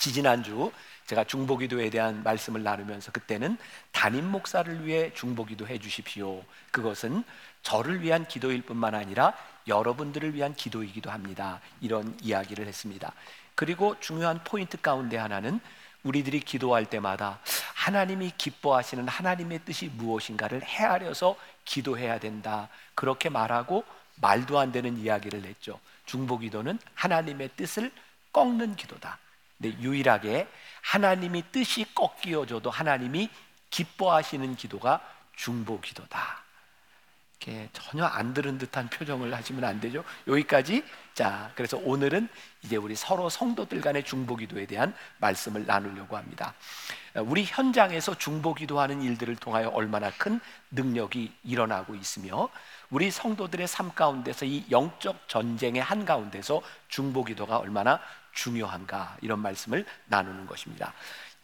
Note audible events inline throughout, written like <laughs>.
지지난주 제가 중보기도에 대한 말씀을 나누면서 그때는 담임 목사를 위해 중보기도 해 주십시오. 그것은 저를 위한 기도일 뿐만 아니라 여러분들을 위한 기도이기도 합니다. 이런 이야기를 했습니다. 그리고 중요한 포인트 가운데 하나는 우리들이 기도할 때마다 하나님이 기뻐하시는 하나님의 뜻이 무엇인가를 헤아려서 기도해야 된다. 그렇게 말하고 말도 안 되는 이야기를 했죠. 중보 기도는 하나님의 뜻을 꺾는 기도다. 근데 유일하게 하나님이 뜻이 꺾여져도 하나님이 기뻐하시는 기도가 중보 기도다. 이렇게 전혀 안 들은 듯한 표정을 하시면 안 되죠. 여기까지. 자, 그래서 오늘은 이제 우리 서로 성도들 간의 중보 기도에 대한 말씀을 나누려고 합니다. 우리 현장에서 중보 기도하는 일들을 통하여 얼마나 큰 능력이 일어나고 있으며 우리 성도들의 삶 가운데서 이 영적 전쟁의 한 가운데서 중보 기도가 얼마나 중요한가 이런 말씀을 나누는 것입니다.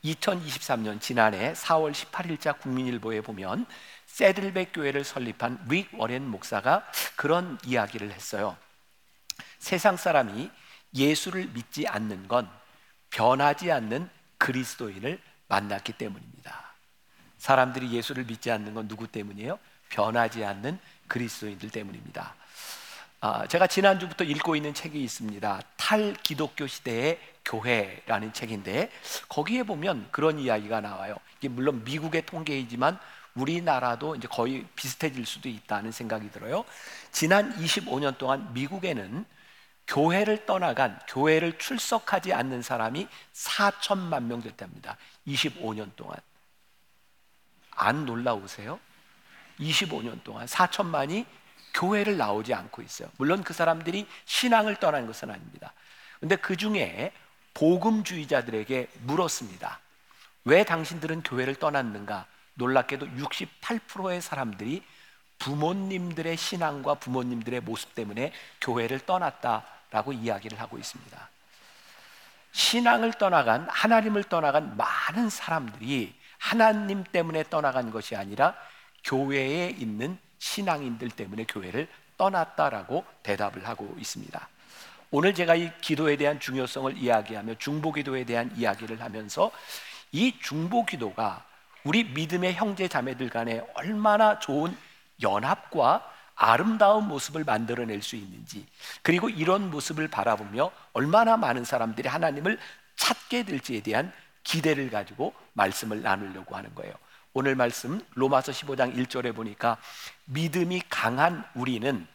2023년 지난해 4월 18일자 국민일보에 보면 세들백 교회를 설립한 릭 워렌 목사가 그런 이야기를 했어요. 세상 사람이 예수를 믿지 않는 건 변하지 않는 그리스도인을 만났기 때문입니다. 사람들이 예수를 믿지 않는 건 누구 때문이에요? 변하지 않는 그리스도인들 때문입니다. 아, 제가 지난주부터 읽고 있는 책이 있습니다. 탈 기독교 시대의 교회라는 책인데 거기에 보면 그런 이야기가 나와요. 이게 물론 미국의 통계이지만 우리나라도 이제 거의 비슷해질 수도 있다는 생각이 들어요. 지난 25년 동안 미국에는 교회를 떠나간 교회를 출석하지 않는 사람이 4천만 명 됐답니다. 25년 동안. 안 놀라우세요? 25년 동안 4천만이 교회를 나오지 않고 있어요. 물론 그 사람들이 신앙을 떠난 것은 아닙니다. 근데 그 중에 복음주의자들에게 물었습니다. 왜 당신들은 교회를 떠났는가? 놀랍게도 68%의 사람들이 부모님들의 신앙과 부모님들의 모습 때문에 교회를 떠났다라고 이야기를 하고 있습니다. 신앙을 떠나간 하나님을 떠나간 많은 사람들이 하나님 때문에 떠나간 것이 아니라 교회에 있는 신앙인들 때문에 교회를 떠났다라고 대답을 하고 있습니다. 오늘 제가 이 기도에 대한 중요성을 이야기하며 중보 기도에 대한 이야기를 하면서 이 중보 기도가 우리 믿음의 형제 자매들 간에 얼마나 좋은 연합과 아름다운 모습을 만들어낼 수 있는지 그리고 이런 모습을 바라보며 얼마나 많은 사람들이 하나님을 찾게 될지에 대한 기대를 가지고 말씀을 나누려고 하는 거예요. 오늘 말씀 로마서 15장 1절에 보니까 믿음이 강한 우리는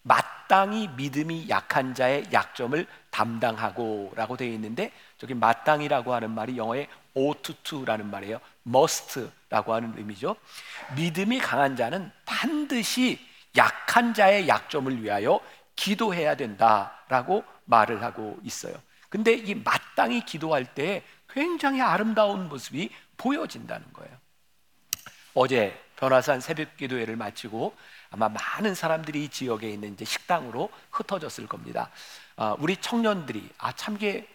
마땅히 믿음이 약한 자의 약점을 담당하고라고 되어 있는데 저기 마땅이라고 하는 말이 영어의 ought to라는 말이에요. must라고 하는 의미죠. 믿음이 강한 자는 반드시 약한 자의 약점을 위하여 기도해야 된다라고 말을 하고 있어요. 근데 이 마땅히 기도할 때 굉장히 아름다운 모습이 보여진다는 거예요. 어제 변화산 새벽 기도회를 마치고 아마 많은 사람들이 이 지역에 있는 이제 식당으로 흩어졌을 겁니다. 아, 우리 청년들이 아 참게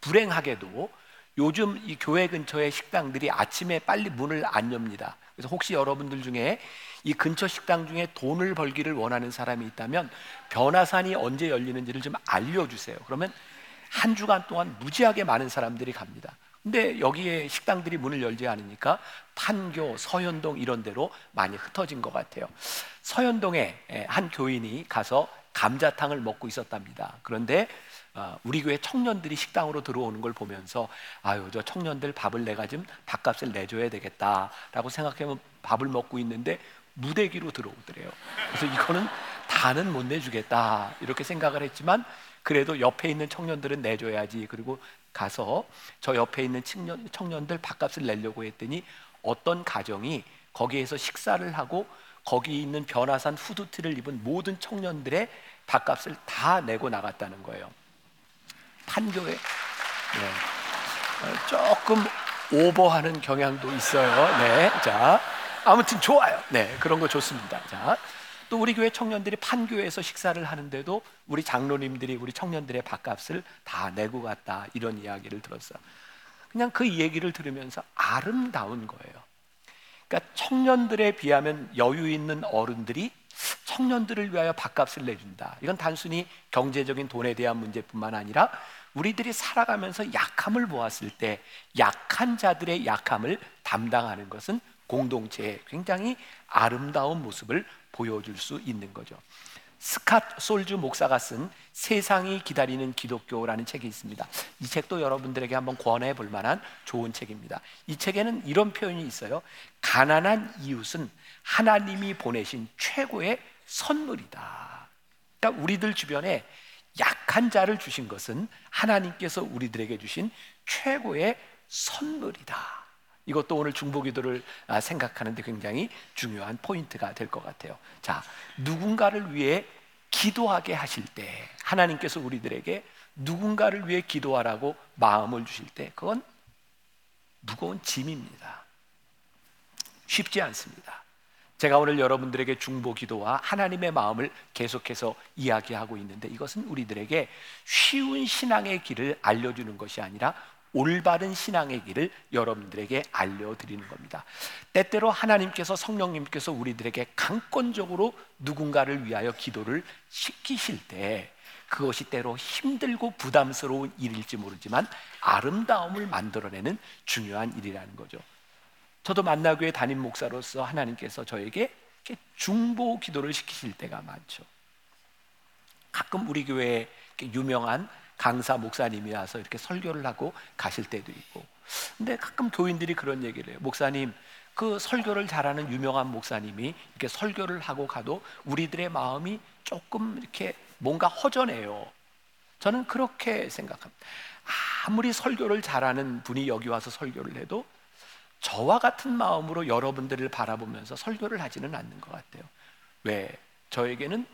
불행하게도 요즘 이 교회 근처의 식당들이 아침에 빨리 문을 안 엽니다. 그래서 혹시 여러분들 중에 이 근처 식당 중에 돈을 벌기를 원하는 사람이 있다면 변화산이 언제 열리는지를 좀 알려주세요. 그러면 한 주간 동안 무지하게 많은 사람들이 갑니다. 근데 여기에 식당들이 문을 열지 않으니까 판교, 서현동 이런 데로 많이 흩어진 것 같아요. 서현동에 한 교인이 가서 감자탕을 먹고 있었답니다. 그런데 어, 우리 교회 청년들이 식당으로 들어오는 걸 보면서 아유 저 청년들 밥을 내가 좀 밥값을 내줘야 되겠다라고 생각하면 밥을 먹고 있는데 무대기로 들어오더래요. 그래서 이거는 다는 못 내주겠다 이렇게 생각을 했지만 그래도 옆에 있는 청년들은 내줘야지 그리고 가서 저 옆에 있는 청년, 청년들 밥값을 내려고 했더니 어떤 가정이 거기에서 식사를 하고 거기 있는 변화산 후드티를 입은 모든 청년들의 밥값을 다 내고 나갔다는 거예요. 판교에 네. 어, 조금 오버하는 경향도 있어요. 네, 자 아무튼 좋아요. 네, 그런 거 좋습니다. 자. 또 우리 교회 청년들이 판교에서 식사를 하는데도 우리 장로님들이 우리 청년들의 밥값을 다 내고 갔다 이런 이야기를 들었어요. 그냥 그 얘기를 들으면서 아름다운 거예요. 그러니까 청년들에 비하면 여유 있는 어른들이 청년들을 위하여 밥값을 내준다. 이건 단순히 경제적인 돈에 대한 문제뿐만 아니라 우리들이 살아가면서 약함을 보았을 때 약한 자들의 약함을 담당하는 것은 공동체의 굉장히 아름다운 모습을 보여줄 수 있는 거죠. 스캇 솔주 목사가 쓴 세상이 기다리는 기독교라는 책이 있습니다. 이 책도 여러분들에게 한번 권해 볼 만한 좋은 책입니다. 이 책에는 이런 표현이 있어요. 가난한 이웃은 하나님이 보내신 최고의 선물이다. 그러니까 우리들 주변에 약한 자를 주신 것은 하나님께서 우리들에게 주신 최고의 선물이다. 이것도 오늘 중보기도를 아, 생각하는데 굉장히 중요한 포인트가 될 것 같아요. 자, 누군가를 위해 기도하게 하실 때 하나님께서 우리들에게 누군가를 위해 기도하라고 마음을 주실 때 그건 무거운 짐입니다. 쉽지 않습니다. 제가 오늘 여러분들에게 중보 기도와 하나님의 마음을 계속해서 이야기하고 있는데 이것은 우리들에게 쉬운 신앙의 길을 알려주는 것이 아니라 올바른 신앙의 길을 여러분들에게 알려드리는 겁니다. 때때로 하나님께서 성령님께서 우리들에게 강권적으로 누군가를 위하여 기도를 시키실 때 그것이 때로 힘들고 부담스러운 일일지 모르지만 아름다움을 만들어내는 중요한 일이라는 거죠. 저도 만나교회 담임 목사로서 하나님께서 저에게 중보 기도를 시키실 때가 많죠. 가끔 우리 교회에 유명한 강사 목사님이 와서 이렇게 설교를 하고 가실 때도 있고. 근데 가끔 교인들이 그런 얘기를 해요. 목사님, 그 설교를 잘하는 유명한 목사님이 이렇게 설교를 하고 가도 우리들의 마음이 조금 이렇게 뭔가 허전해요. 저는 그렇게 생각합니다. 아무리 설교를 잘하는 분이 여기 와서 설교를 해도 저와 같은 마음으로 여러분들을 바라보면서 설교를 하지는 않는 것 같아요. 왜? 저에게는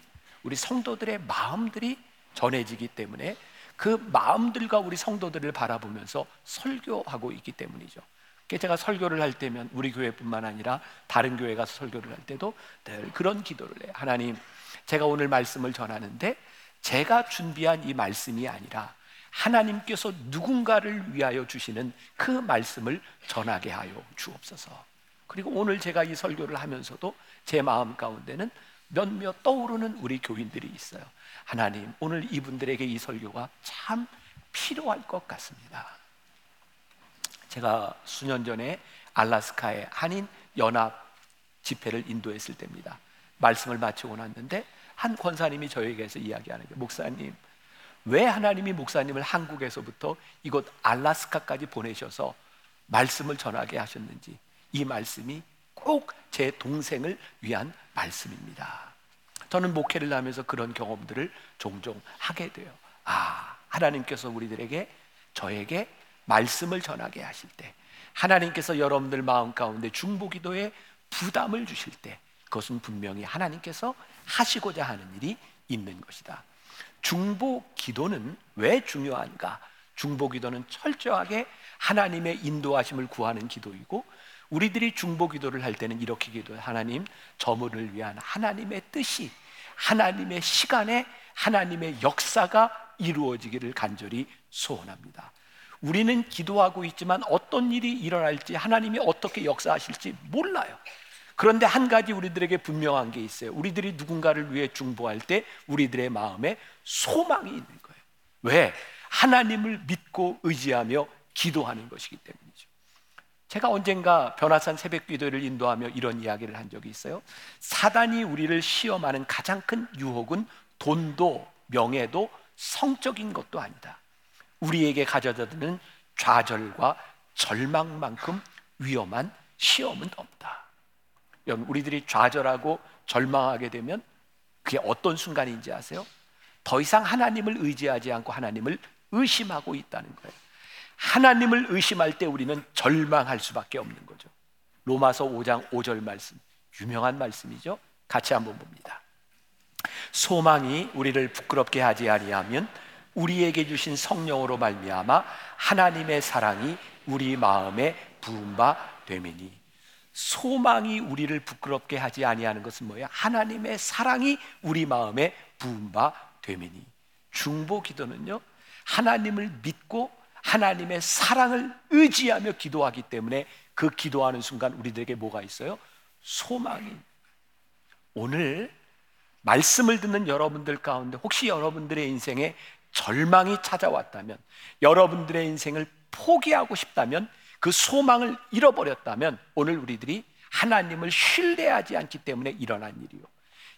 우리 성도들의 마음들이 전해지기 때문에 그 마음들과 우리 성도들을 바라보면서 설교하고 있기 때문이죠. 제가 설교를 할 때면 우리 교회뿐만 아니라 다른 교회 가서 설교를 할 때도 늘 그런 기도를 해요. 하나님, 제가 오늘 말씀을 전하는데 제가 준비한 이 말씀이 아니라 하나님께서 누군가를 위하여 주시는 그 말씀을 전하게 하여 주옵소서. 그리고 오늘 제가 이 설교를 하면서도 제 마음 가운데는 몇몇 떠오르는 우리 교인들이 있어요. 하나님, 오늘 이분들에게 이 설교가 참 필요할 것 같습니다. 제가 수년 전에 알라스카의 한인 연합 집회를 인도했을 때입니다. 말씀을 마치고 났는데 한 권사님이 저에게서 이야기하는 게 목사님, 왜 하나님이 목사님을 한국에서부터 이곳 알라스카까지 보내셔서 말씀을 전하게 하셨는지 이 말씀이 꼭 제 동생을 위한 말씀입니다. 저는 목회를 하면서 그런 경험들을 종종 하게 돼요. 아, 하나님께서 우리들에게 저에게 말씀을 전하게 하실 때 하나님께서 여러분들 마음 가운데 중보기도에 부담을 주실 때 그것은 분명히 하나님께서 하시고자 하는 일이 있는 것이다. 중보 기도는 왜 중요한가? 중보 기도는 철저하게 하나님의 인도하심을 구하는 기도이고 우리들이 중보 기도를 할 때는 이렇게 기도해 하나님 저물을 위한 하나님의 뜻이 하나님의 시간에 하나님의 역사가 이루어지기를 간절히 소원합니다. 우리는 기도하고 있지만 어떤 일이 일어날지 하나님이 어떻게 역사하실지 몰라요. 그런데 한 가지 우리들에게 분명한 게 있어요. 우리들이 누군가를 위해 중보할 때 우리들의 마음에 소망이 있는 거예요. 왜? 하나님을 믿고 의지하며 기도하는 것이기 때문이죠. 제가 언젠가 변화산 새벽 기도를 인도하며 이런 이야기를 한 적이 있어요. 사단이 우리를 시험하는 가장 큰 유혹은 돈도 명예도 성적인 것도 아니다. 우리에게 가져다 드는 좌절과 절망만큼 위험한 시험은 없다. 여러분 우리들이 좌절하고 절망하게 되면 그게 어떤 순간인지 아세요? 더 이상 하나님을 의지하지 않고 하나님을 의심하고 있다는 거예요. 하나님을 의심할 때 우리는 절망할 수밖에 없는 거죠. 로마서 5장 5절 말씀, 유명한 말씀이죠. 같이 한번 봅니다. 소망이 우리를 부끄럽게 하지 아니하면 우리에게 주신 성령으로 말미암아 하나님의 사랑이 우리 마음에 부은 바 되미니 소망이 우리를 부끄럽게 하지 아니하는 것은 뭐예요? 하나님의 사랑이 우리 마음에 부은 바 되미니. 중보 기도는요. 하나님을 믿고 하나님의 사랑을 의지하며 기도하기 때문에 그 기도하는 순간 우리들에게 뭐가 있어요? 소망이. 오늘 말씀을 듣는 여러분들 가운데 혹시 여러분들의 인생에 절망이 찾아왔다면, 여러분들의 인생을 포기하고 싶다면, 그 소망을 잃어버렸다면, 오늘 우리들이 하나님을 신뢰하지 않기 때문에 일어난 일이요.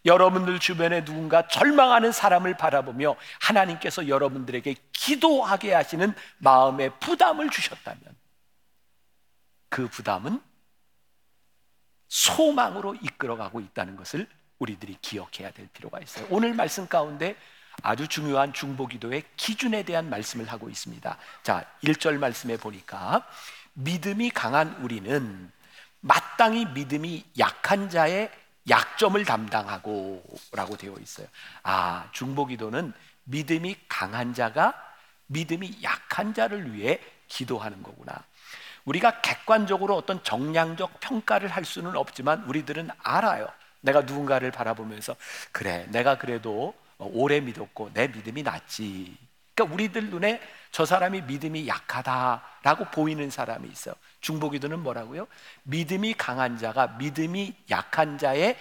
여러분들 주변에 누군가 절망하는 사람을 바라보며 하나님께서 여러분들에게 기도하게 하시는 마음의 부담을 주셨다면 그 부담은 소망으로 이끌어가고 있다는 것을 우리들이 기억해야 될 필요가 있어요. 오늘 말씀 가운데 아주 중요한 중보기도의 기준에 대한 말씀을 하고 있습니다. 자, 1절 말씀에 보니까 믿음이 강한 우리는 마땅히 믿음이 약한 자의 약점을 담당하고 라고 되어 있어요. 아, 중보기도는 믿음이 강한 자가 믿음이 약한 자를 위해 기도하는 거구나. 우리가 객관적으로 어떤 정량적 평가를 할 수는 없지만 우리들은 알아요. 내가 누군가를 바라보면서 그래, 내가 그래도 오래 믿었고 내 믿음이 낫지. 그러니까 우리들 눈에 저 사람이 믿음이 약하다라고 보이는 사람이 있어요. 중보기도는 뭐라고요? 믿음이 강한 자가 믿음이 약한 자의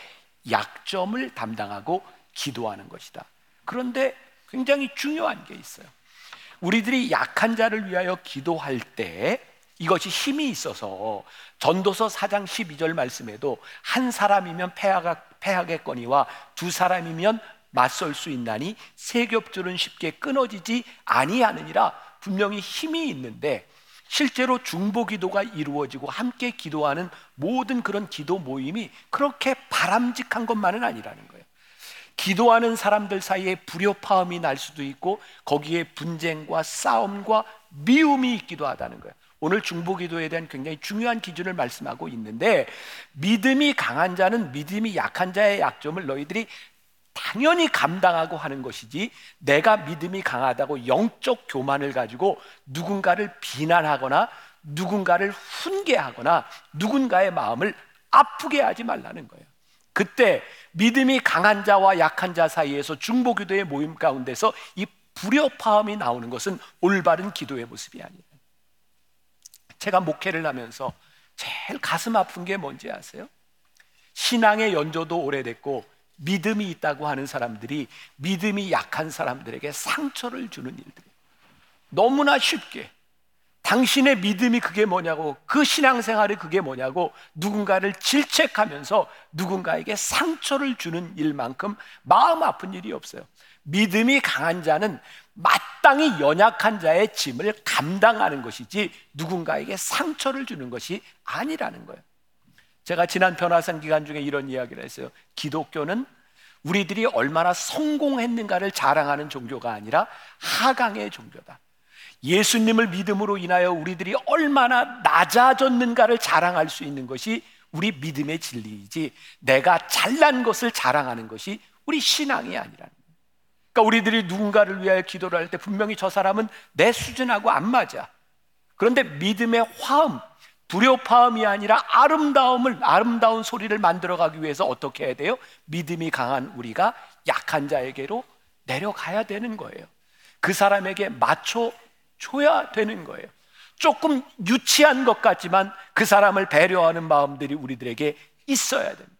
약점을 담당하고 기도하는 것이다. 그런데 굉장히 중요한 게 있어요. 우리들이 약한 자를 위하여 기도할 때 이것이 힘이 있어서 전도서 4장 12절 말씀에도 한 사람이면 패하겠거니와 두 사람이면 맞설 수 있나니 세 겹줄은 쉽게 끊어지지 아니하느니라 분명히 힘이 있는데 실제로 중보 기도가 이루어지고 함께 기도하는 모든 그런 기도 모임이 그렇게 바람직한 것만은 아니라는 거예요. 기도하는 사람들 사이에 불협화음이 날 수도 있고 거기에 분쟁과 싸움과 미움이 있기도 하다는 거예요. 오늘 중보 기도에 대한 굉장히 중요한 기준을 말씀하고 있는데 믿음이 강한 자는 믿음이 약한 자의 약점을 너희들이 당연히 감당하고 하는 것이지 내가 믿음이 강하다고 영적 교만을 가지고 누군가를 비난하거나 누군가를 훈계하거나 누군가의 마음을 아프게 하지 말라는 거예요. 그때 믿음이 강한 자와 약한 자 사이에서 중보기도의 모임 가운데서 이 불협화음이 나오는 것은 올바른 기도의 모습이 아니에요. 제가 목회를 하면서 제일 가슴 아픈 게 뭔지 아세요? 신앙의 연조도 오래됐고 믿음이 있다고 하는 사람들이 믿음이 약한 사람들에게 상처를 주는 일들이 너무나 쉽게 당신의 믿음이 그게 뭐냐고 그 신앙생활이 그게 뭐냐고 누군가를 질책하면서 누군가에게 상처를 주는 일만큼 마음 아픈 일이 없어요. 믿음이 강한 자는 마땅히 연약한 자의 짐을 감당하는 것이지 누군가에게 상처를 주는 것이 아니라는 거예요. 제가 지난 변화산 기간 중에 이런 이야기를 했어요. 기독교는 우리들이 얼마나 성공했는가를 자랑하는 종교가 아니라 하강의 종교다. 예수님을 믿음으로 인하여 우리들이 얼마나 낮아졌는가를 자랑할 수 있는 것이 우리 믿음의 진리이지 내가 잘난 것을 자랑하는 것이 우리 신앙이 아니라는 거예요. 그러니까 우리들이 누군가를 위하여 기도를 할 때 분명히 저 사람은 내 수준하고 안 맞아. 그런데 믿음의 화음, 불협화음이 아니라 아름다움을 아름다운 소리를 만들어 가기 위해서 어떻게 해야 돼요? 믿음이 강한 우리가 약한 자에게로 내려가야 되는 거예요. 그 사람에게 맞춰 줘야 되는 거예요. 조금 유치한 것 같지만 그 사람을 배려하는 마음들이 우리들에게 있어야 됩니다.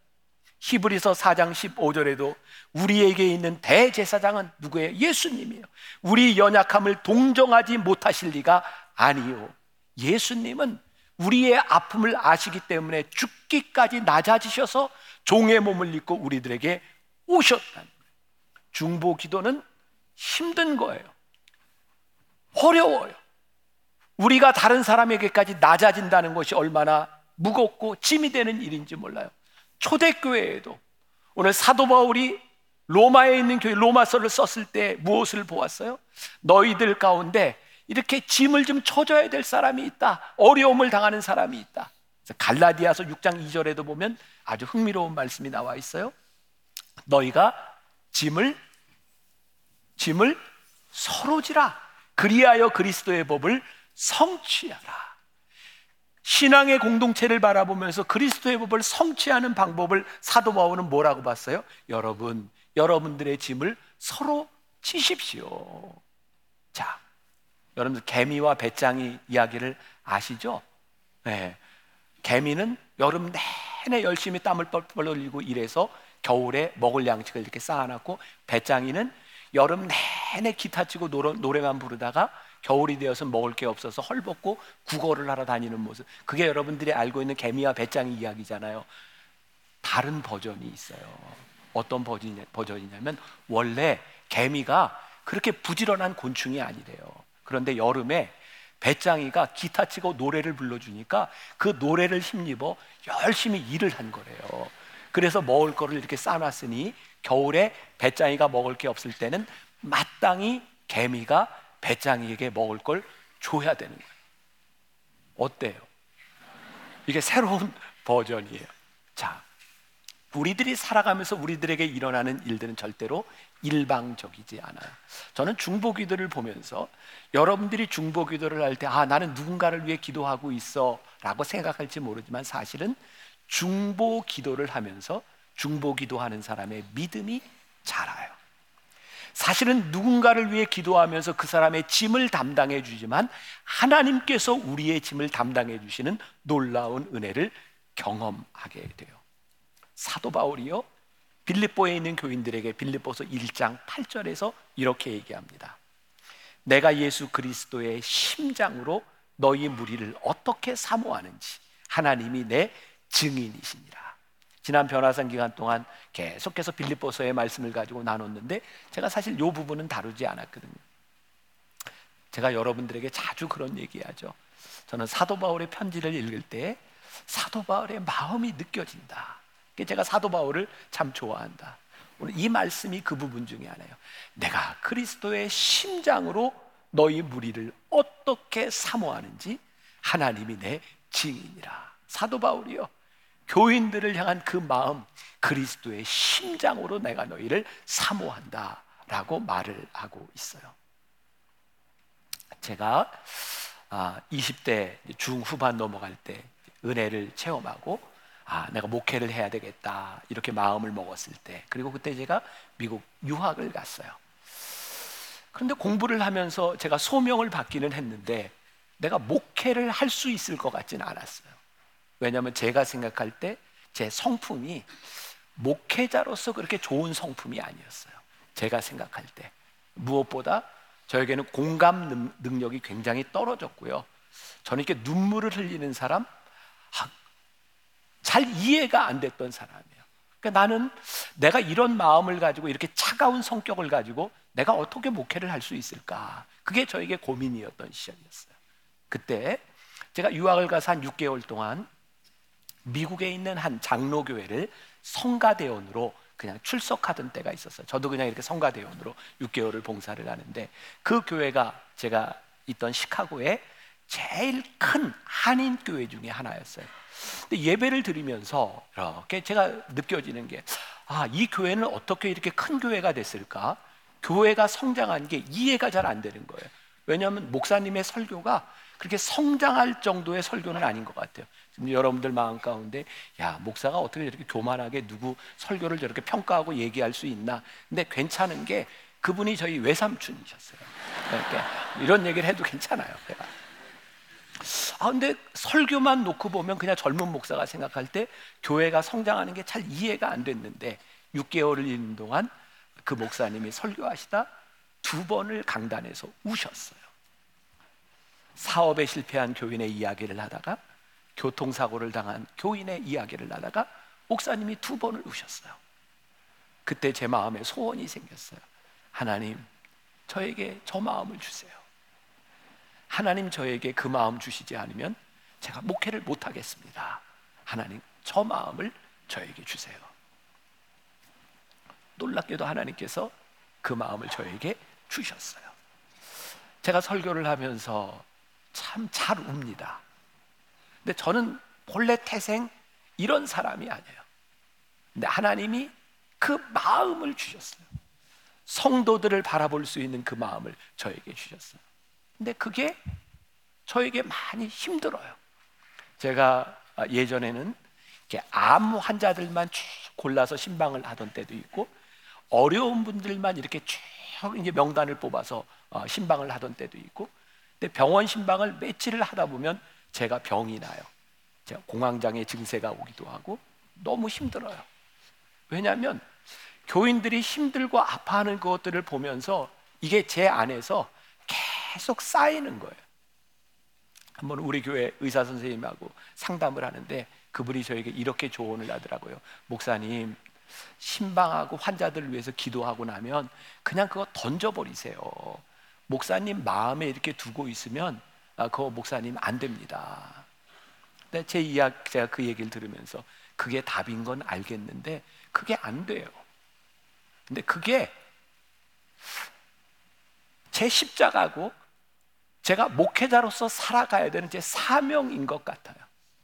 히브리서 4장 15절에도 우리에게 있는 대제사장은 누구예요? 예수님이에요. 우리 연약함을 동정하지 못하실 리가 아니요. 예수님은 우리의 아픔을 아시기 때문에 죽기까지 낮아지셔서 종의 몸을 입고 우리들에게 오셨다는 거예요. 중보 기도는 힘든 거예요. 어려워요. 우리가 다른 사람에게까지 낮아진다는 것이 얼마나 무겁고 짐이 되는 일인지 몰라요. 초대교회에도 오늘 사도 바울이 로마에 있는 교회 로마서를 썼을 때 무엇을 보았어요? 너희들 가운데 이렇게 짐을 좀 쳐줘야 될 사람이 있다. 어려움을 당하는 사람이 있다. 갈라디아서 6장 2절에도 보면 아주 흥미로운 말씀이 나와 있어요. 너희가 짐을 짐을 서로 지라. 그리하여 그리스도의 법을 성취하라. 신앙의 공동체를 바라보면서 그리스도의 법을 성취하는 방법을 사도 바울은 뭐라고 봤어요? 여러분, 여러분들의 짐을 서로 지십시오. 자, 여러분들 개미와 배짱이 이야기를 아시죠? 네. 개미는 여름 내내 열심히 땀을 뻘뻘 흘리고 일해서 겨울에 먹을 양식을 이렇게 쌓아놨고 배짱이는 여름 내내 기타 치고 노래, 노래 만 부르다가 겨울이 되어서 먹을 게 없어서 헐벗고 구걸을 하러 다니는 모습. 그게 여러분들이 알고 있는 개미와 배짱이 이야기잖아요. 다른 버전이 있어요. 어떤 버전이냐, 버전이냐면 원래 개미가 그렇게 부지런한 곤충이 아니래요. 그런데 여름에 배짱이가 기타 치고 노래를 불러주니까 그 노래를 힘입어 열심히 일을 한 거래요. 그래서 먹을 거를 이렇게 싸놨으니 겨울에 배짱이가 먹을 게 없을 때는 마땅히 개미가 배짱이에게 먹을 걸 줘야 되는 거예요. 어때요? 이게 새로운 <laughs> 버전이에요. 자, 우리들이 살아가면서 우리들에게 일어나는 일들은 절대로 일방적이지 않아요. 저는 중보 기도를 보면서 여러분들이 중보 기도를 할 때, 아, 나는 누군가를 위해 기도하고 있어 라고 생각할지 모르지만 사실은 중보 기도를 하면서 중보 기도하는 사람의 믿음이 자라요. 사실은 누군가를 위해 기도하면서 그 사람의 짐을 담당해 주지만 하나님께서 우리의 짐을 담당해 주시는 놀라운 은혜를 경험하게 돼요. 사도 바울이요. 빌립보에 있는 교인들에게 빌립보서 1장 8절에서 이렇게 얘기합니다. 내가 예수 그리스도의 심장으로 너희 무리를 어떻게 사모하는지 하나님이 내 증인이시니라. 지난 변화산 기간 동안 계속해서 빌립보서의 말씀을 가지고 나눴는데 제가 사실 이 부분은 다루지 않았거든요. 제가 여러분들에게 자주 그런 얘기하죠. 저는 사도 바울의 편지를 읽을 때 사도 바울의 마음이 느껴진다. 제가 사도 바울을 참 좋아한다. 오늘 이 말씀이 그 부분 중에 하나예요. 내가 그리스도의 심장으로 너희 무리를 어떻게 사모하는지 하나님이 내 증인이라. 사도 바울이요. 교인들을 향한 그 마음, 그리스도의 심장으로 내가 너희를 사모한다. 라고 말을 하고 있어요. 제가 20대 아, 중후반 넘어갈 때 은혜를 체험하고 아, 내가 목회를 해야 되겠다. 이렇게 마음을 먹었을 때. 그리고 그때 제가 미국 유학을 갔어요. 그런데 공부를 하면서 제가 소명을 받기는 했는데 내가 목회를 할 수 있을 것 같지는 않았어요. 왜냐하면 제가 생각할 때 제 성품이 목회자로서 그렇게 좋은 성품이 아니었어요. 제가 생각할 때 무엇보다 저에게는 공감 능력이 굉장히 떨어졌고요. 저는 이렇게 눈물을 흘리는 사람, 잘 이해가 안 됐던 사람이에요. 그러니까 나는 내가 이런 마음을 가지고 이렇게 차가운 성격을 가지고 내가 어떻게 목회를 할 수 있을까? 그게 저에게 고민이었던 시절이었어요. 그때 제가 유학을 가서 한 6개월 동안 미국에 있는 한 장로교회를 성가대원으로 그냥 출석하던 때가 있었어요. 저도 그냥 이렇게 성가대원으로 6개월을 봉사를 하는데 그 교회가 제가 있던 시카고의 제일 큰 한인 교회 중에 하나였어요. 근데 예배를 드리면서 이렇게 제가 느껴지는 게 아, 이 교회는 어떻게 이렇게 큰 교회가 됐을까? 교회가 성장한 게 이해가 잘 안 되는 거예요. 왜냐하면 목사님의 설교가 그렇게 성장할 정도의 설교는 아닌 것 같아요. 지금 여러분들 마음 가운데 야 목사가 어떻게 이렇게 교만하게 누구 설교를 저렇게 평가하고 얘기할 수 있나? 근데 괜찮은 게 그분이 저희 외삼촌이셨어요. 그러니까 이런 얘기를 해도 괜찮아요. 아 근데 설교만 놓고 보면 그냥 젊은 목사가 생각할 때 교회가 성장하는 게 잘 이해가 안 됐는데 6개월을 있는 동안 그 목사님이 설교하시다 두 번을 강단에서 우셨어요. 사업에 실패한 교인의 이야기를 하다가 교통사고를 당한 교인의 이야기를 하다가 목사님이 두 번을 우셨어요. 그때 제 마음에 소원이 생겼어요. 하나님, 저에게 저 마음을 주세요. 하나님 저에게 그 마음 주시지 않으면 제가 목회를 못 하겠습니다. 하나님, 저 마음을 저에게 주세요. 놀랍게도 하나님께서 그 마음을 저에게 주셨어요. 제가 설교를 하면서 참 잘 웁니다. 근데 저는 본래 태생 이런 사람이 아니에요. 근데 하나님이 그 마음을 주셨어요. 성도들을 바라볼 수 있는 그 마음을 저에게 주셨어요. 근데 그게 저에게 많이 힘들어요. 제가 예전에는 암 환자들만 쭉 골라서 신방을 하던 때도 있고 어려운 분들만 이렇게 쭉 이제 명단을 뽑아서 어, 신방을 하던 때도 있고 근데 병원 신방을 며칠을 하다 보면 제가 병이 나요. 제가 공황장애 증세가 오기도 하고 너무 힘들어요. 왜냐하면 교인들이 힘들고 아파하는 것들을 보면서 이게 제 안에서 계속 쌓이는 거예요. 한번 우리 교회 의사 선생님하고 상담을 하는데 그분이 저에게 이렇게 조언을 하더라고요. 목사님, 신방하고 환자들을 위해서 기도하고 나면 그냥 그거 던져버리세요. 목사님 마음에 이렇게 두고 있으면 아, 그거 목사님 안 됩니다. 근데 제 이야기 제가 그 얘기를 들으면서 그게 답인 건 알겠는데 그게 안 돼요. 근데 그게 제 십자가고 제가 목회자로서 살아가야 되는 제 사명인 것 같아요.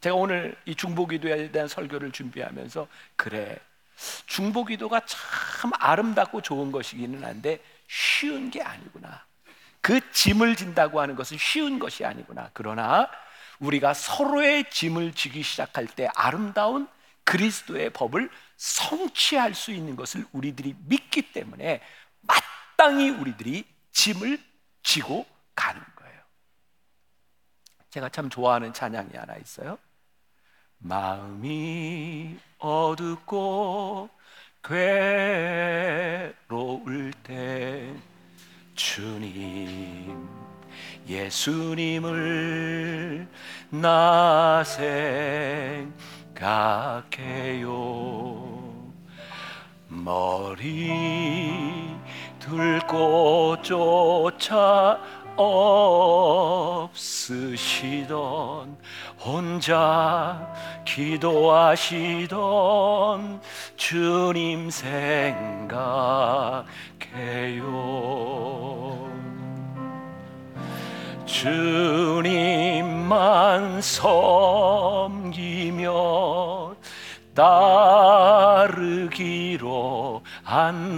제가 오늘 이 중보기도에 대한 설교를 준비하면서 그래 중보기도가 참 아름답고 좋은 것이기는 한데 쉬운 게 아니구나. 그 짐을 진다고 하는 것은 쉬운 것이 아니구나. 그러나 우리가 서로의 짐을 지기 시작할 때 아름다운 그리스도의 법을 성취할 수 있는 것을 우리들이 믿기 때문에 마땅히 우리들이 짐을 지고 가는 거예요. 제가 참 좋아하는 찬양이 하나 있어요. 마음이 어둡고 괴로울 때 주님 예수님을 나 생각해요 머리 쫓아 없으시던 혼자 기도하시던 주님 생각해요. 주님만 섬기며 따르기로 한난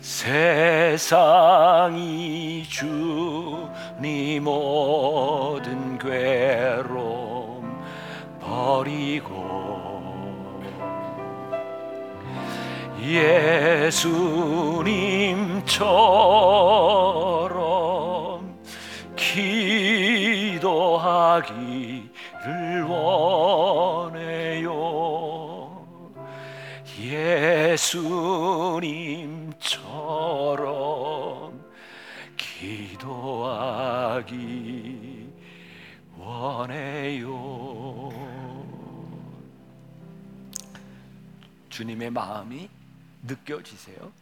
세상이 주니 모든 괴로움 버리고 예수님처럼 기도하기를 원해요 예수님처럼 기도하기 원해요 주님의 마음이 느껴지세요?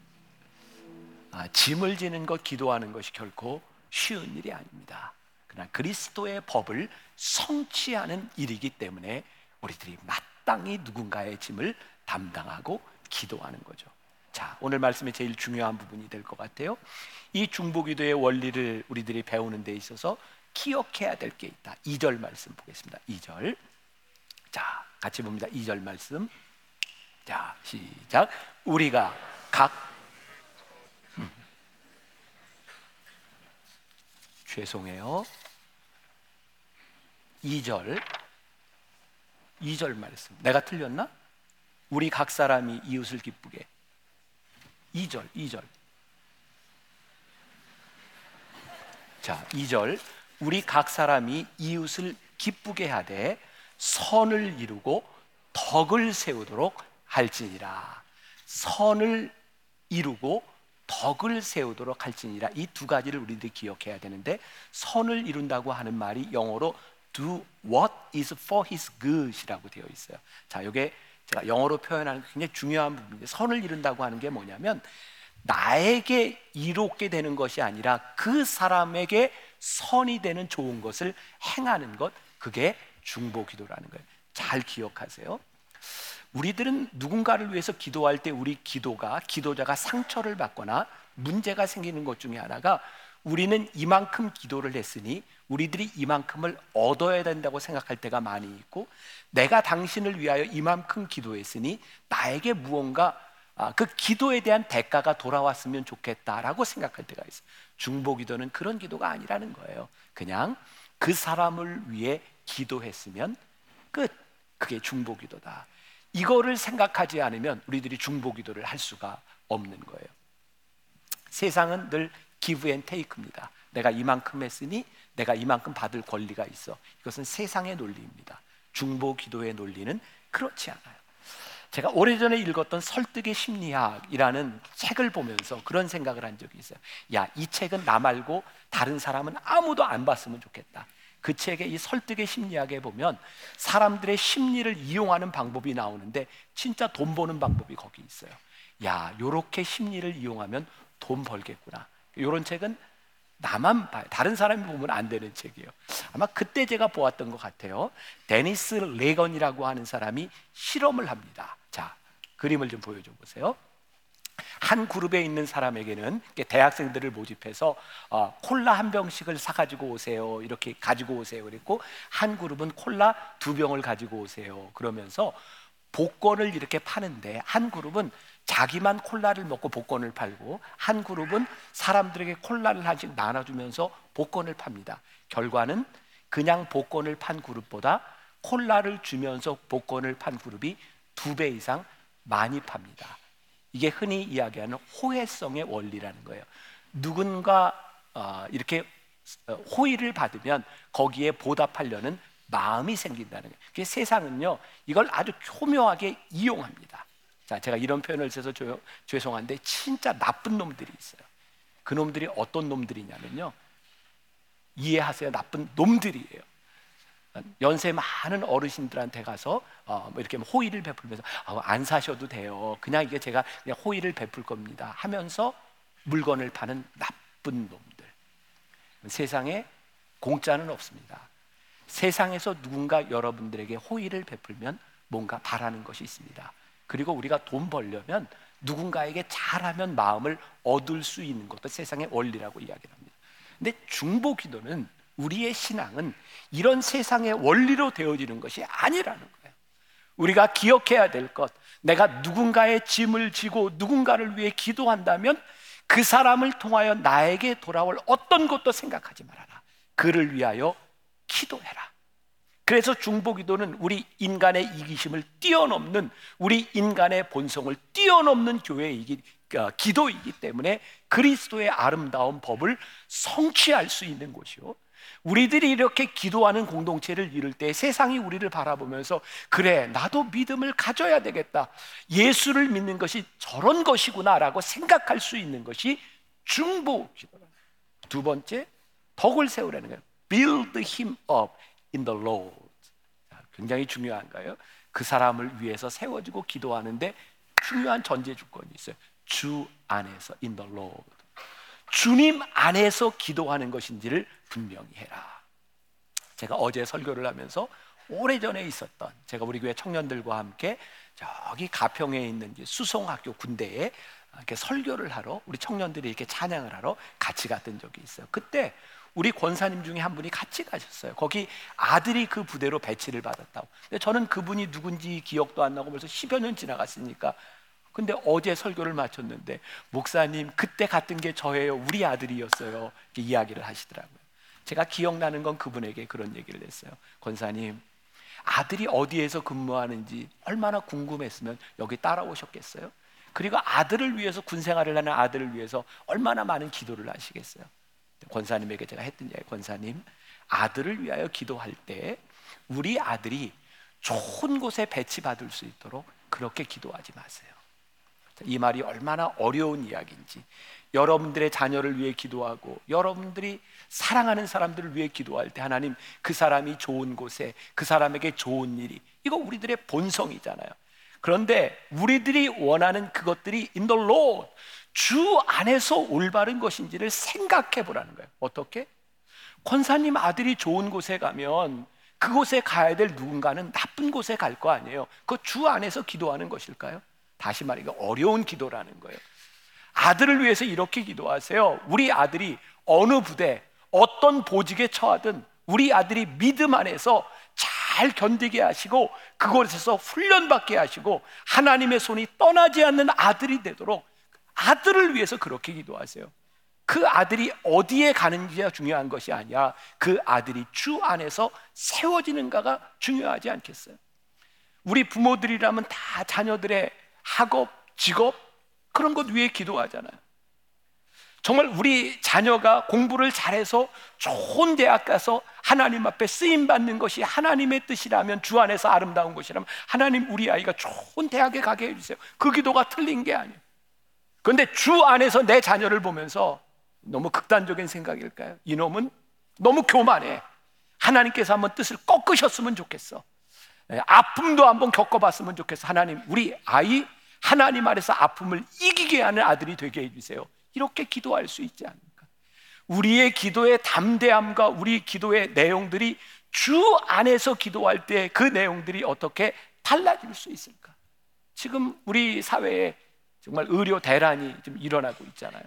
아, 짐을 지는 것, 기도하는 것이 결코 쉬운 일이 아닙니다. 그러나 그리스도의 법을 성취하는 일이기 때문에 우리들이 마땅히 누군가의 짐을 담당하고 기도하는 거죠. 자, 오늘 말씀의 제일 중요한 부분이 될 것 같아요. 이 중보기도의 원리를 우리들이 배우는 데 있어서 기억해야 될 게 있다. 2절 말씀 보겠습니다. 2절. 자, 같이 봅니다. 2절 말씀. 자, 시작. 우리가 각 음. 죄송해요. 2절 2절 말씀. 내가 틀렸나? 우리 각 사람이 이웃을 기쁘게. 2절, 2절. 자, 2절. 우리 각 사람이 이웃을 기쁘게 하되 선을 이루고 덕을 세우도록 할지니라. 선을 이루고 덕을 세우도록 할지니라. 이 두 가지를 우리들이 기억해야 되는데 선을 이룬다고 하는 말이 영어로 do what is for his good이라고 되어 있어요. 자, 이게 제가 영어로 표현하는 굉장히 중요한 부분인데 선을 이룬다고 하는 게 뭐냐면 나에게 이롭게 되는 것이 아니라 그 사람에게 선이 되는 좋은 것을 행하는 것 그게 중보 기도라는 거예요. 잘 기억하세요. 우리들은 누군가를 위해서 기도할 때 우리 기도가 기도자가 상처를 받거나 문제가 생기는 것 중에 하나가 우리는 이만큼 기도를 했으니 우리들이 이만큼을 얻어야 된다고 생각할 때가 많이 있고 내가 당신을 위하여 이만큼 기도했으니 나에게 무언가 아, 그 기도에 대한 대가가 돌아왔으면 좋겠다라고 생각할 때가 있어요. 중보 기도는 그런 기도가 아니라는 거예요. 그냥 그 사람을 위해 기도했으면 끝. 그게 중보 기도다. 이거를 생각하지 않으면 우리들이 중보 기도를 할 수가 없는 거예요. 세상은 늘 give and take입니다. 내가 이만큼 했으니 내가 이만큼 받을 권리가 있어. 이것은 세상의 논리입니다. 중보 기도의 논리는 그렇지 않아요. 제가 오래전에 읽었던 설득의 심리학이라는 책을 보면서 그런 생각을 한 적이 있어요. 야, 이 책은 나 말고 다른 사람은 아무도 안 봤으면 좋겠다. 그 책의 이 설득의 심리학에 보면 사람들의 심리를 이용하는 방법이 나오는데 진짜 돈 버는 방법이 거기 있어요. 야, 요렇게 심리를 이용하면 돈 벌겠구나. 요런 책은 나만 봐요. 다른 사람이 보면 안 되는 책이에요. 아마 그때 제가 보았던 것 같아요. 데니스 레건이라고 하는 사람이 실험을 합니다. 자, 그림을 좀 보여줘 보세요. 한 그룹에 있는 사람에게는 대학생들을 모집해서 어, 콜라 한 병씩을 사가지고 오세요. 이렇게 가지고 오세요. 그랬고 한 그룹은 콜라 두 병을 가지고 오세요. 그러면서 복권을 이렇게 파는데 한 그룹은 자기만 콜라를 먹고 복권을 팔고 한 그룹은 사람들에게 콜라를 하나씩 나눠주면서 복권을 팝니다. 결과는 그냥 복권을 판 그룹보다 콜라를 주면서 복권을 판 그룹이 두 배 이상 많이 팝니다. 이게 흔히 이야기하는 호혜성의 원리라는 거예요. 누군가 어, 이렇게 어, 호의를 받으면 거기에 보답하려는 마음이 생긴다는 거예요. 세상은요 이걸 아주 교묘하게 이용합니다. 자, 제가 이런 표현을 써서 조, 죄송한데 진짜 나쁜 놈들이 있어요. 그 놈들이 어떤 놈들이냐면요. 이해하세요. 나쁜 놈들이에요. 연세 많은 어르신들한테 가서 어, 뭐 이렇게 호의를 베풀면서 어, 안 사셔도 돼요. 그냥 이게 제가 그냥 호의를 베풀 겁니다. 하면서 물건을 파는 나쁜 놈들. 세상에 공짜는 없습니다. 세상에서 누군가 여러분들에게 호의를 베풀면 뭔가 바라는 것이 있습니다. 그리고 우리가 돈 벌려면 누군가에게 잘하면 마음을 얻을 수 있는 것도 세상의 원리라고 이야기를 합니다. 근데 중보 기도는 우리의 신앙은 이런 세상의 원리로 되어지는 것이 아니라는 거예요. 우리가 기억해야 될 것, 내가 누군가의 짐을 지고 누군가를 위해 기도한다면 그 사람을 통하여 나에게 돌아올 어떤 것도 생각하지 말아라. 그를 위하여 기도해라. 그래서 중보기도는 우리 인간의 이기심을 뛰어넘는 우리 인간의 본성을 뛰어넘는 교회이기 어, 기도이기 때문에 그리스도의 아름다운 법을 성취할 수 있는 곳이요. 우리들이 이렇게 기도하는 공동체를 이룰 때 세상이 우리를 바라보면서 그래 나도 믿음을 가져야 되겠다. 예수를 믿는 것이 저런 것이구나라고 생각할 수 있는 것이 중보 기도다. 두 번째 덕을 세우라는 거예요. Build him up in the Lord. 굉장히 중요한가요? 그 사람을 위해서 세워지고 기도하는데 중요한 전제 조건이 있어요. 주 안에서 in the Lord. 주님 안에서 기도하는 것인지를 분명히 해라. 제가 어제 설교를 하면서 오래전에 있었던 제가 우리 교회 청년들과 함께 저기 가평에 있는 수송학교 군대에 이렇게 설교를 하러 우리 청년들이 이렇게 찬양을 하러 같이 갔던 적이 있어요. 그때 우리 권사님 중에 한 분이 같이 가셨어요. 거기 아들이 그 부대로 배치를 받았다고. 근데 저는 그분이 누군지 기억도 안 나고 벌써 10여 년 지나갔으니까. 근데 어제 설교를 마쳤는데 목사님 그때 갔던 게 저예요. 우리 아들이었어요. 이렇게 이야기를 하시더라고요. 제가 기억나는 건 그분에게 그런 얘기를 했어요. 권사님, 아들이 어디에서 근무하는지 얼마나 궁금했으면 여기 따라오셨겠어요? 그리고 아들을 위해서 군 생활을 하는 아들을 위해서 얼마나 많은 기도를 하시겠어요? 권사님에게 제가 했던 얘기 권사님 아들을 위하여 기도할 때 우리 아들이 좋은 곳에 배치받을 수 있도록 그렇게 기도하지 마세요. 이 말이 얼마나 어려운 이야기인지 여러분들의 자녀를 위해 기도하고 여러분들이 사랑하는 사람들을 위해 기도할 때 하나님 그 사람이 좋은 곳에 그 사람에게 좋은 일이 이거 우리들의 본성이잖아요. 그런데 우리들이 원하는 그것들이 in the 주 안에서 올바른 것인지를 생각해 보라는 거예요. 어떻게? 권사님 아들이 좋은 곳에 가면 그곳에 가야 될 누군가는 나쁜 곳에 갈 거 아니에요. 그 주 안에서 기도하는 것일까요? 다시 말해 어려운 기도라는 거예요. 아들을 위해서 이렇게 기도하세요. 우리 아들이 어느 부대, 어떤 보직에 처하든 우리 아들이 믿음 안에서 잘 견디게 하시고 그곳에서 훈련받게 하시고 하나님의 손이 떠나지 않는 아들이 되도록 아들을 위해서 그렇게 기도하세요. 그 아들이 어디에 가는지가 중요한 것이 아니야. 그 아들이 주 안에서 세워지는가가 중요하지 않겠어요? 우리 부모들이라면 다 자녀들의 학업, 직업 그런 것 위해 기도하잖아요. 정말 우리 자녀가 공부를 잘해서 좋은 대학 가서 하나님 앞에 쓰임 받는 것이 하나님의 뜻이라면 주 안에서 아름다운 것이라면 하나님 우리 아이가 좋은 대학에 가게 해주세요. 그 기도가 틀린 게 아니에요. 그런데 주 안에서 내 자녀를 보면서 너무 극단적인 생각일까요? 이놈은 너무 교만해. 하나님께서 한번 뜻을 꺾으셨으면 좋겠어. 예, 아픔도 한번 겪어봤으면 좋겠어. 하나님, 우리 아이 하나님 아래서 아픔을 이기게 하는 아들이 되게 해주세요. 이렇게 기도할 수 있지 않을까? 우리의 기도의 담대함과 우리 기도의 내용들이 주 안에서 기도할 때 그 내용들이 어떻게 달라질 수 있을까? 지금 우리 사회에 정말 의료 대란이 좀 일어나고 있잖아요.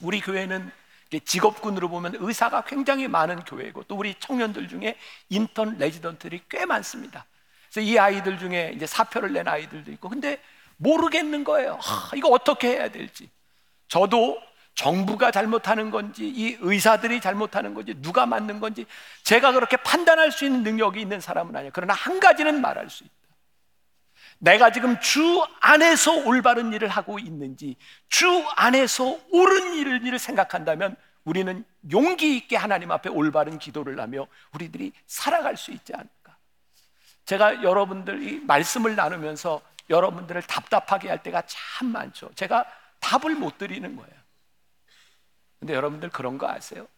우리 교회는 직업군으로 보면 의사가 굉장히 많은 교회고 또 우리 청년들 중에 인턴 레지던트들이 꽤 많습니다. 그래서 이 아이들 중에 이제 사표를 낸 아이들도 있고 근데 모르겠는 거예요. 하, 이거 어떻게 해야 될지. 저도 정부가 잘못하는 건지 이 의사들이 잘못하는 건지 누가 맞는 건지 제가 그렇게 판단할 수 있는 능력이 있는 사람은 아니에요. 그러나 한 가지는 말할 수 있다. 내가 지금 주 안에서 올바른 일을 하고 있는지 주 안에서 옳은 일을, 생각한다면 우리는 용기 있게 하나님 앞에 올바른 기도를 하며 우리들이 살아갈 수 있지 않을까. 제가 여러분들이 말씀을 나누면서 여러분들을 답답하게 할 때가 참 많죠. 제가 답을 못 드리는 거예요. 근데 여러분들 그런 거 아세요?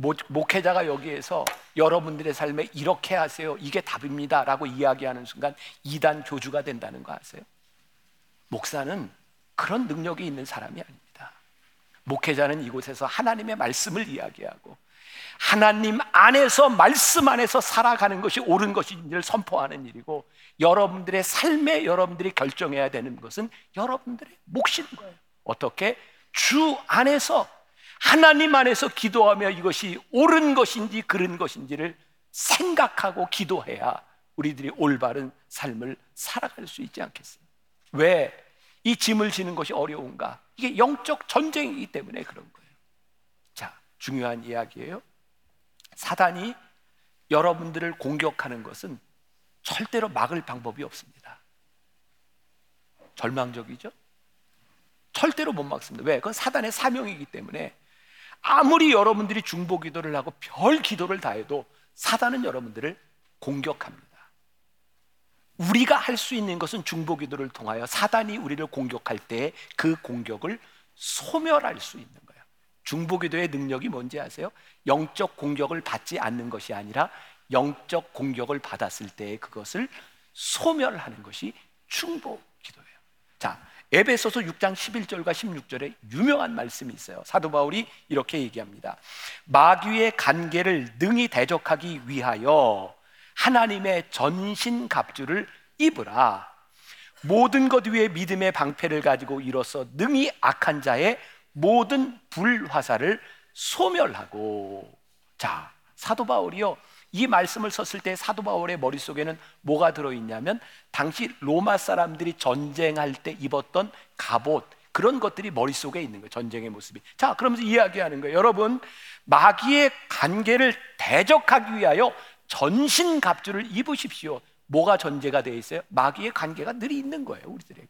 목 회자가 여기에서 여러분들의 삶에 이렇게 하세요. 이게 답입니다. 라고 이야기하는 순간 이단 교주가 된다는 거 아세요? 목사는 그런 능력이 있는 사람이 아닙니다. 목회자는 이곳에서 하나님의 말씀을 이야기하고 하나님 안에서 말씀 안에서 살아가는 것이 옳은 것인지를 선포하는 일이고 여러분들의 삶에 여러분들이 결정해야 되는 것은 여러분들의 몫인 거예요. 어떻게 주 안에서 하나님 안에서 기도하며 이것이 옳은 것인지 그른 것인지를 생각하고 기도해야 우리들이 올바른 삶을 살아갈 수 있지 않겠어요? 왜 이 짐을 지는 것이 어려운가? 이게 영적 전쟁이기 때문에 그런 거예요. 자, 중요한 이야기예요. 사단이 여러분들을 공격하는 것은 절대로 막을 방법이 없습니다. 절망적이죠? 절대로 못 막습니다. 왜? 그건 사단의 사명이기 때문에 아무리 여러분들이 중보 기도를 하고 별 기도를 다 해도 사단은 여러분들을 공격합니다. 우리가 할 수 있는 것은 중보 기도를 통하여 사단이 우리를 공격할 때 그 공격을 소멸할 수 있는 거예요. 중보 기도의 능력이 뭔지 아세요? 영적 공격을 받지 않는 것이 아니라 영적 공격을 받았을 때 그것을 소멸하는 것이 중보 기도예요. 자, 에베소서 6장 11절과 16절에 유명한 말씀이 있어요. 사도 바울이 이렇게 얘기합니다. 마귀의 관계를 능히 대적하기 위하여 하나님의 전신 갑주를 입으라. 모든 것 위에 믿음의 방패를 가지고 이로써 능히 악한 자의 모든 불화살을 소멸하고 자 사도 바울이요 이 말씀을 썼을 때 사도 바울의 머릿속에는 뭐가 들어있냐면 당시 로마 사람들이 전쟁할 때 입었던 갑옷 그런 것들이 머릿속에 있는 거예요 전쟁의 모습이. 자 그러면서 이야기하는 거예요. 여러분 마귀의 관계를 대적하기 위하여 전신 갑주를 입으십시오. 뭐가 전제가 되어 있어요? 마귀의 관계가 늘 있는 거예요 우리들에게.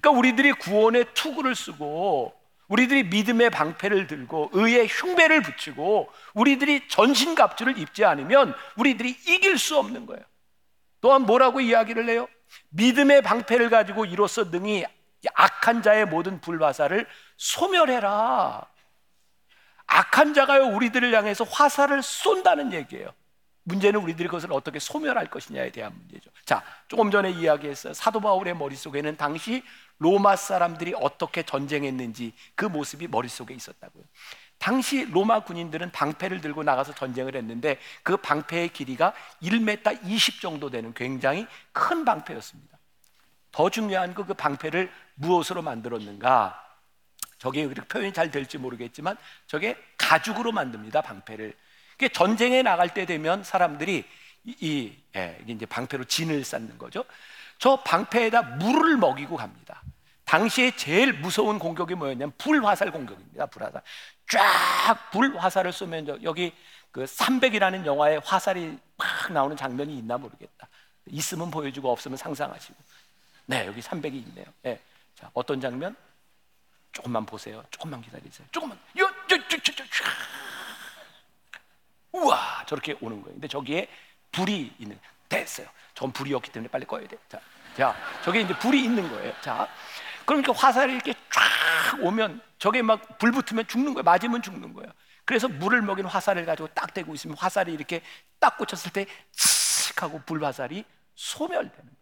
그러니까 우리들이 구원의 투구를 쓰고 우리들이 믿음의 방패를 들고 의의 흉배를 붙이고 우리들이 전신갑주를 입지 않으면 우리들이 이길 수 없는 거예요. 또한 뭐라고 이야기를 해요? 믿음의 방패를 가지고 이로써 능히 악한 자의 모든 불화살을 소멸해라. 악한 자가요 우리들을 향해서 화살을 쏜다는 얘기예요. 문제는 우리들이 그것을 어떻게 소멸할 것이냐에 대한 문제죠. 자, 조금 전에 이야기했어요. 사도 바울의 머릿속에는 당시 로마 사람들이 어떻게 전쟁했는지 그 모습이 머릿속에 있었다고요. 당시 로마 군인들은 방패를 들고 나가서 전쟁을 했는데 그 방패의 길이가 1m 20 정도 되는 굉장히 큰 방패였습니다. 더 중요한 그, 그 방패를 무엇으로 만들었는가? 저게 표현이 잘 될지 모르겠지만 저게 가죽으로 만듭니다. 방패를. 전쟁에 나갈 때 되면 사람들이 이, 이 예, 이제 방패로 진을 쌓는 거죠. 저 방패에다 물을 먹이고 갑니다. 당시에 제일 무서운 공격이 뭐였냐면 불화살 공격입니다. 불화살. 쫙 불화살을 쏘면 여기 그 300이라는 영화에 화살이 막 나오는 장면이 있나 모르겠다. 있으면 보여주고 없으면 상상하시고. 네, 여기 300이 있네요. 네. 자, 어떤 장면? 조금만 보세요. 조금만 기다리세요. 조금만. 요, 저, 저, 저, 저, 저. 우와, 저렇게 오는 거예요. 근데 저기에 불이 있는. 됐어요. 전 불이 없기 때문에 빨리 꺼야 돼. 자, 자, 저게 이제 불이 있는 거예요. 자, 그러니까 화살이 이렇게 쫙 오면 저게 막 불 붙으면 죽는 거예요. 맞으면 죽는 거예요. 그래서 물을 먹인 화살을 가지고 딱 대고 있으면 화살이 이렇게 딱 꽂혔을 때 칙 하고 불화살이 소멸되는 거예요.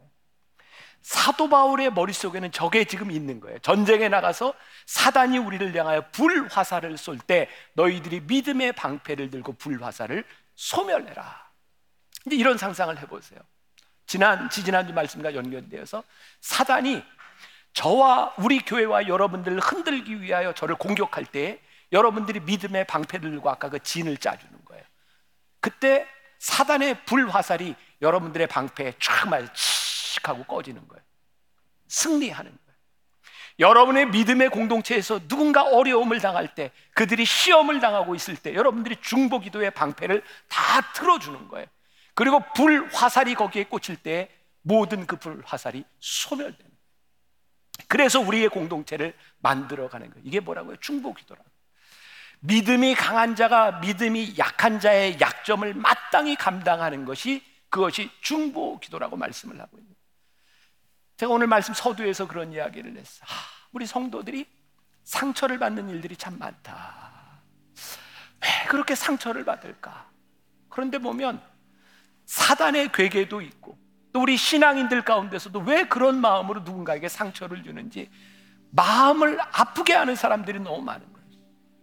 사도 바울의 머릿속에는 저게 지금 있는 거예요. 전쟁에 나가서 사단이 우리를 향하여 불화살을 쏠 때 너희들이 믿음의 방패를 들고 불화살을 소멸해라. 이제 이런 상상을 해보세요. 지난 지지난주 말씀과 연결되어서 사단이 저와 우리 교회와 여러분들을 흔들기 위하여 저를 공격할 때 여러분들이 믿음의 방패를 들고 아까 그 진을 짜주는 거예요. 그때 사단의 불화살이 여러분들의 방패에 쫙 맞아 칙 하고 꺼지는 거예요. 승리하는 거예요. 여러분의 믿음의 공동체에서 누군가 어려움을 당할 때, 그들이 시험을 당하고 있을 때, 여러분들이 중보 기도의 방패를 다 틀어주는 거예요. 그리고 불 화살이 거기에 꽂힐 때 모든 그 불 화살이 소멸되는 거예요. 그래서 우리의 공동체를 만들어가는 거예요. 이게 뭐라고요? 중보 기도라. 믿음이 강한 자가 믿음이 약한 자의 약점을 마땅히 감당하는 것이 그것이 중보 기도라고 말씀을 하고 있는 제가 오늘 말씀 서두에서 그런 이야기를 했어. 하, 우리 성도들이 상처를 받는 일들이 참 많다. 왜 그렇게 상처를 받을까? 그런데 보면 사단의 괴계도 있고 또 우리 신앙인들 가운데서도 왜 그런 마음으로 누군가에게 상처를 주는지 마음을 아프게 하는 사람들이 너무 많은 거예요.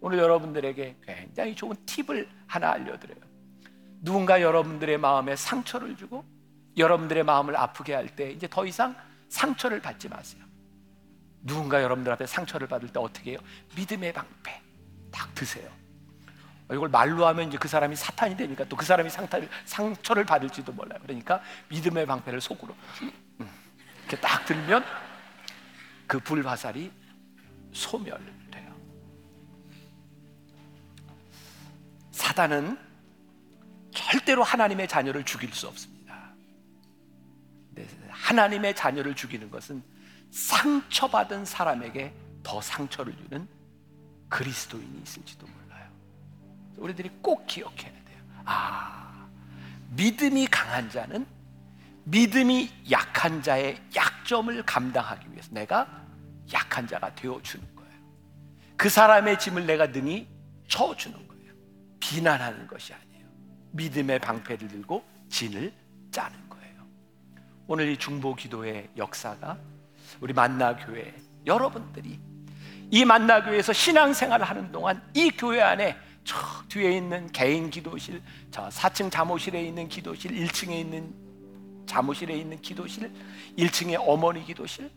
오늘 여러분들에게 굉장히 좋은 팁을 하나 알려드려요. 누군가 여러분들의 마음에 상처를 주고 여러분들의 마음을 아프게 할 때 이제 더 이상 상처를 받지 마세요. 누군가 여러분들 앞에 상처를 받을 때 어떻게 해요? 믿음의 방패 딱 드세요. 이걸 말로 하면 이제 그 사람이 사탄이 되니까 또 그 사람이 상타를, 상처를 받을지도 몰라요. 그러니까 믿음의 방패를 속으로 음, 이렇게 딱 들면 그 불화살이 소멸돼요. 사단은 절대로 하나님의 자녀를 죽일 수 없습니다. 하나님의 자녀를 죽이는 것은 상처받은 사람에게 더 상처를 주는 그리스도인이 있을지도 몰라요. 우리들이 꼭 기억해야 돼요. 아, 믿음이 강한 자는 믿음이 약한 자의 약점을 감당하기 위해서 내가 약한 자가 되어주는 거예요. 그 사람의 짐을 내가 능히 쳐주는 거예요. 비난하는 것이 아니에요. 믿음의 방패를 들고 진을 짜는. 오늘 이 중보 기도의 역사가 우리 만나 교회 여러분들이 이 만나 교회에서 신앙생활을 하는 동안 이 교회 안에 저 뒤에 있는 개인 기도실, 저 4층 잠옷실에 있는 기도실, 1층에 있는 잠옷실에 있는 기도실, 1층에 어머니 기도실,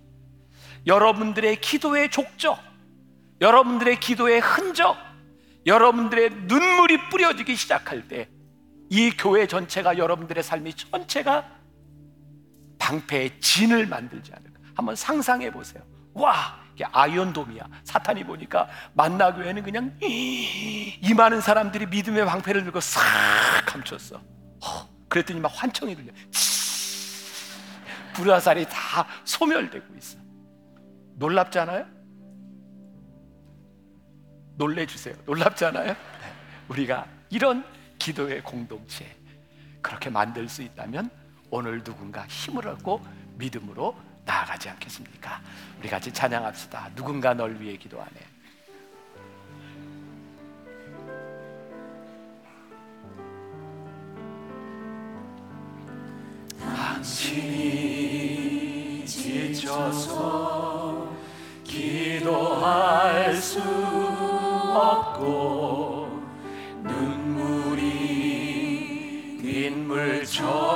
여러분들의 기도의 족적, 여러분들의 기도의 흔적, 여러분들의 눈물이 뿌려지기 시작할 때 이 교회 전체가 여러분들의 삶이 전체가 방패의 진을 만들지 않을까. 한번 상상해 보세요. 와, 아이언돔이야. 사탄이 보니까 만나교회는 그냥 이 많은 사람들이 믿음의 방패를 들고 싹 감췄어. 어, 그랬더니 막 환청이 들려. 불화살이 다 소멸되고 있어. 놀랍잖아요? 놀래주세요. 놀랍잖아요? 네. 우리가 이런 기도의 공동체 그렇게 만들 수 있다면 오늘 누군가 힘을 얻고 믿음으로 나아가지 않겠습니까? 우리 같이 찬양합시다. 누군가 널 위해 기도하네. 당신이 지쳐서 기도할 수 없고 눈물이 빗물처럼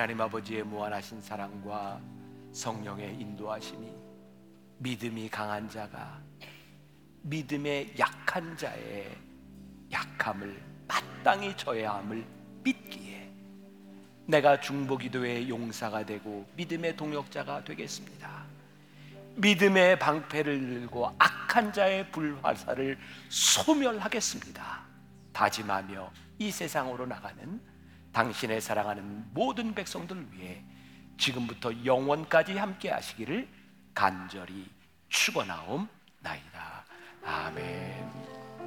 하나님 아버지의 무한하신 사랑과 성령의 인도하심이 믿음이 강한 자가 믿음의 약한 자의 약함을 마땅히 져야 함을 믿기에 내가 중보기도의 용사가 되고 믿음의 동역자가 되겠습니다. 믿음의 방패를 들고 악한 자의 불화살을 소멸하겠습니다. 다짐하며 이 세상으로 나가는 당신의 사랑하는 모든 백성들을 위해 지금부터 영원까지 함께 하시기를 간절히 축원하옵나이다. 아멘.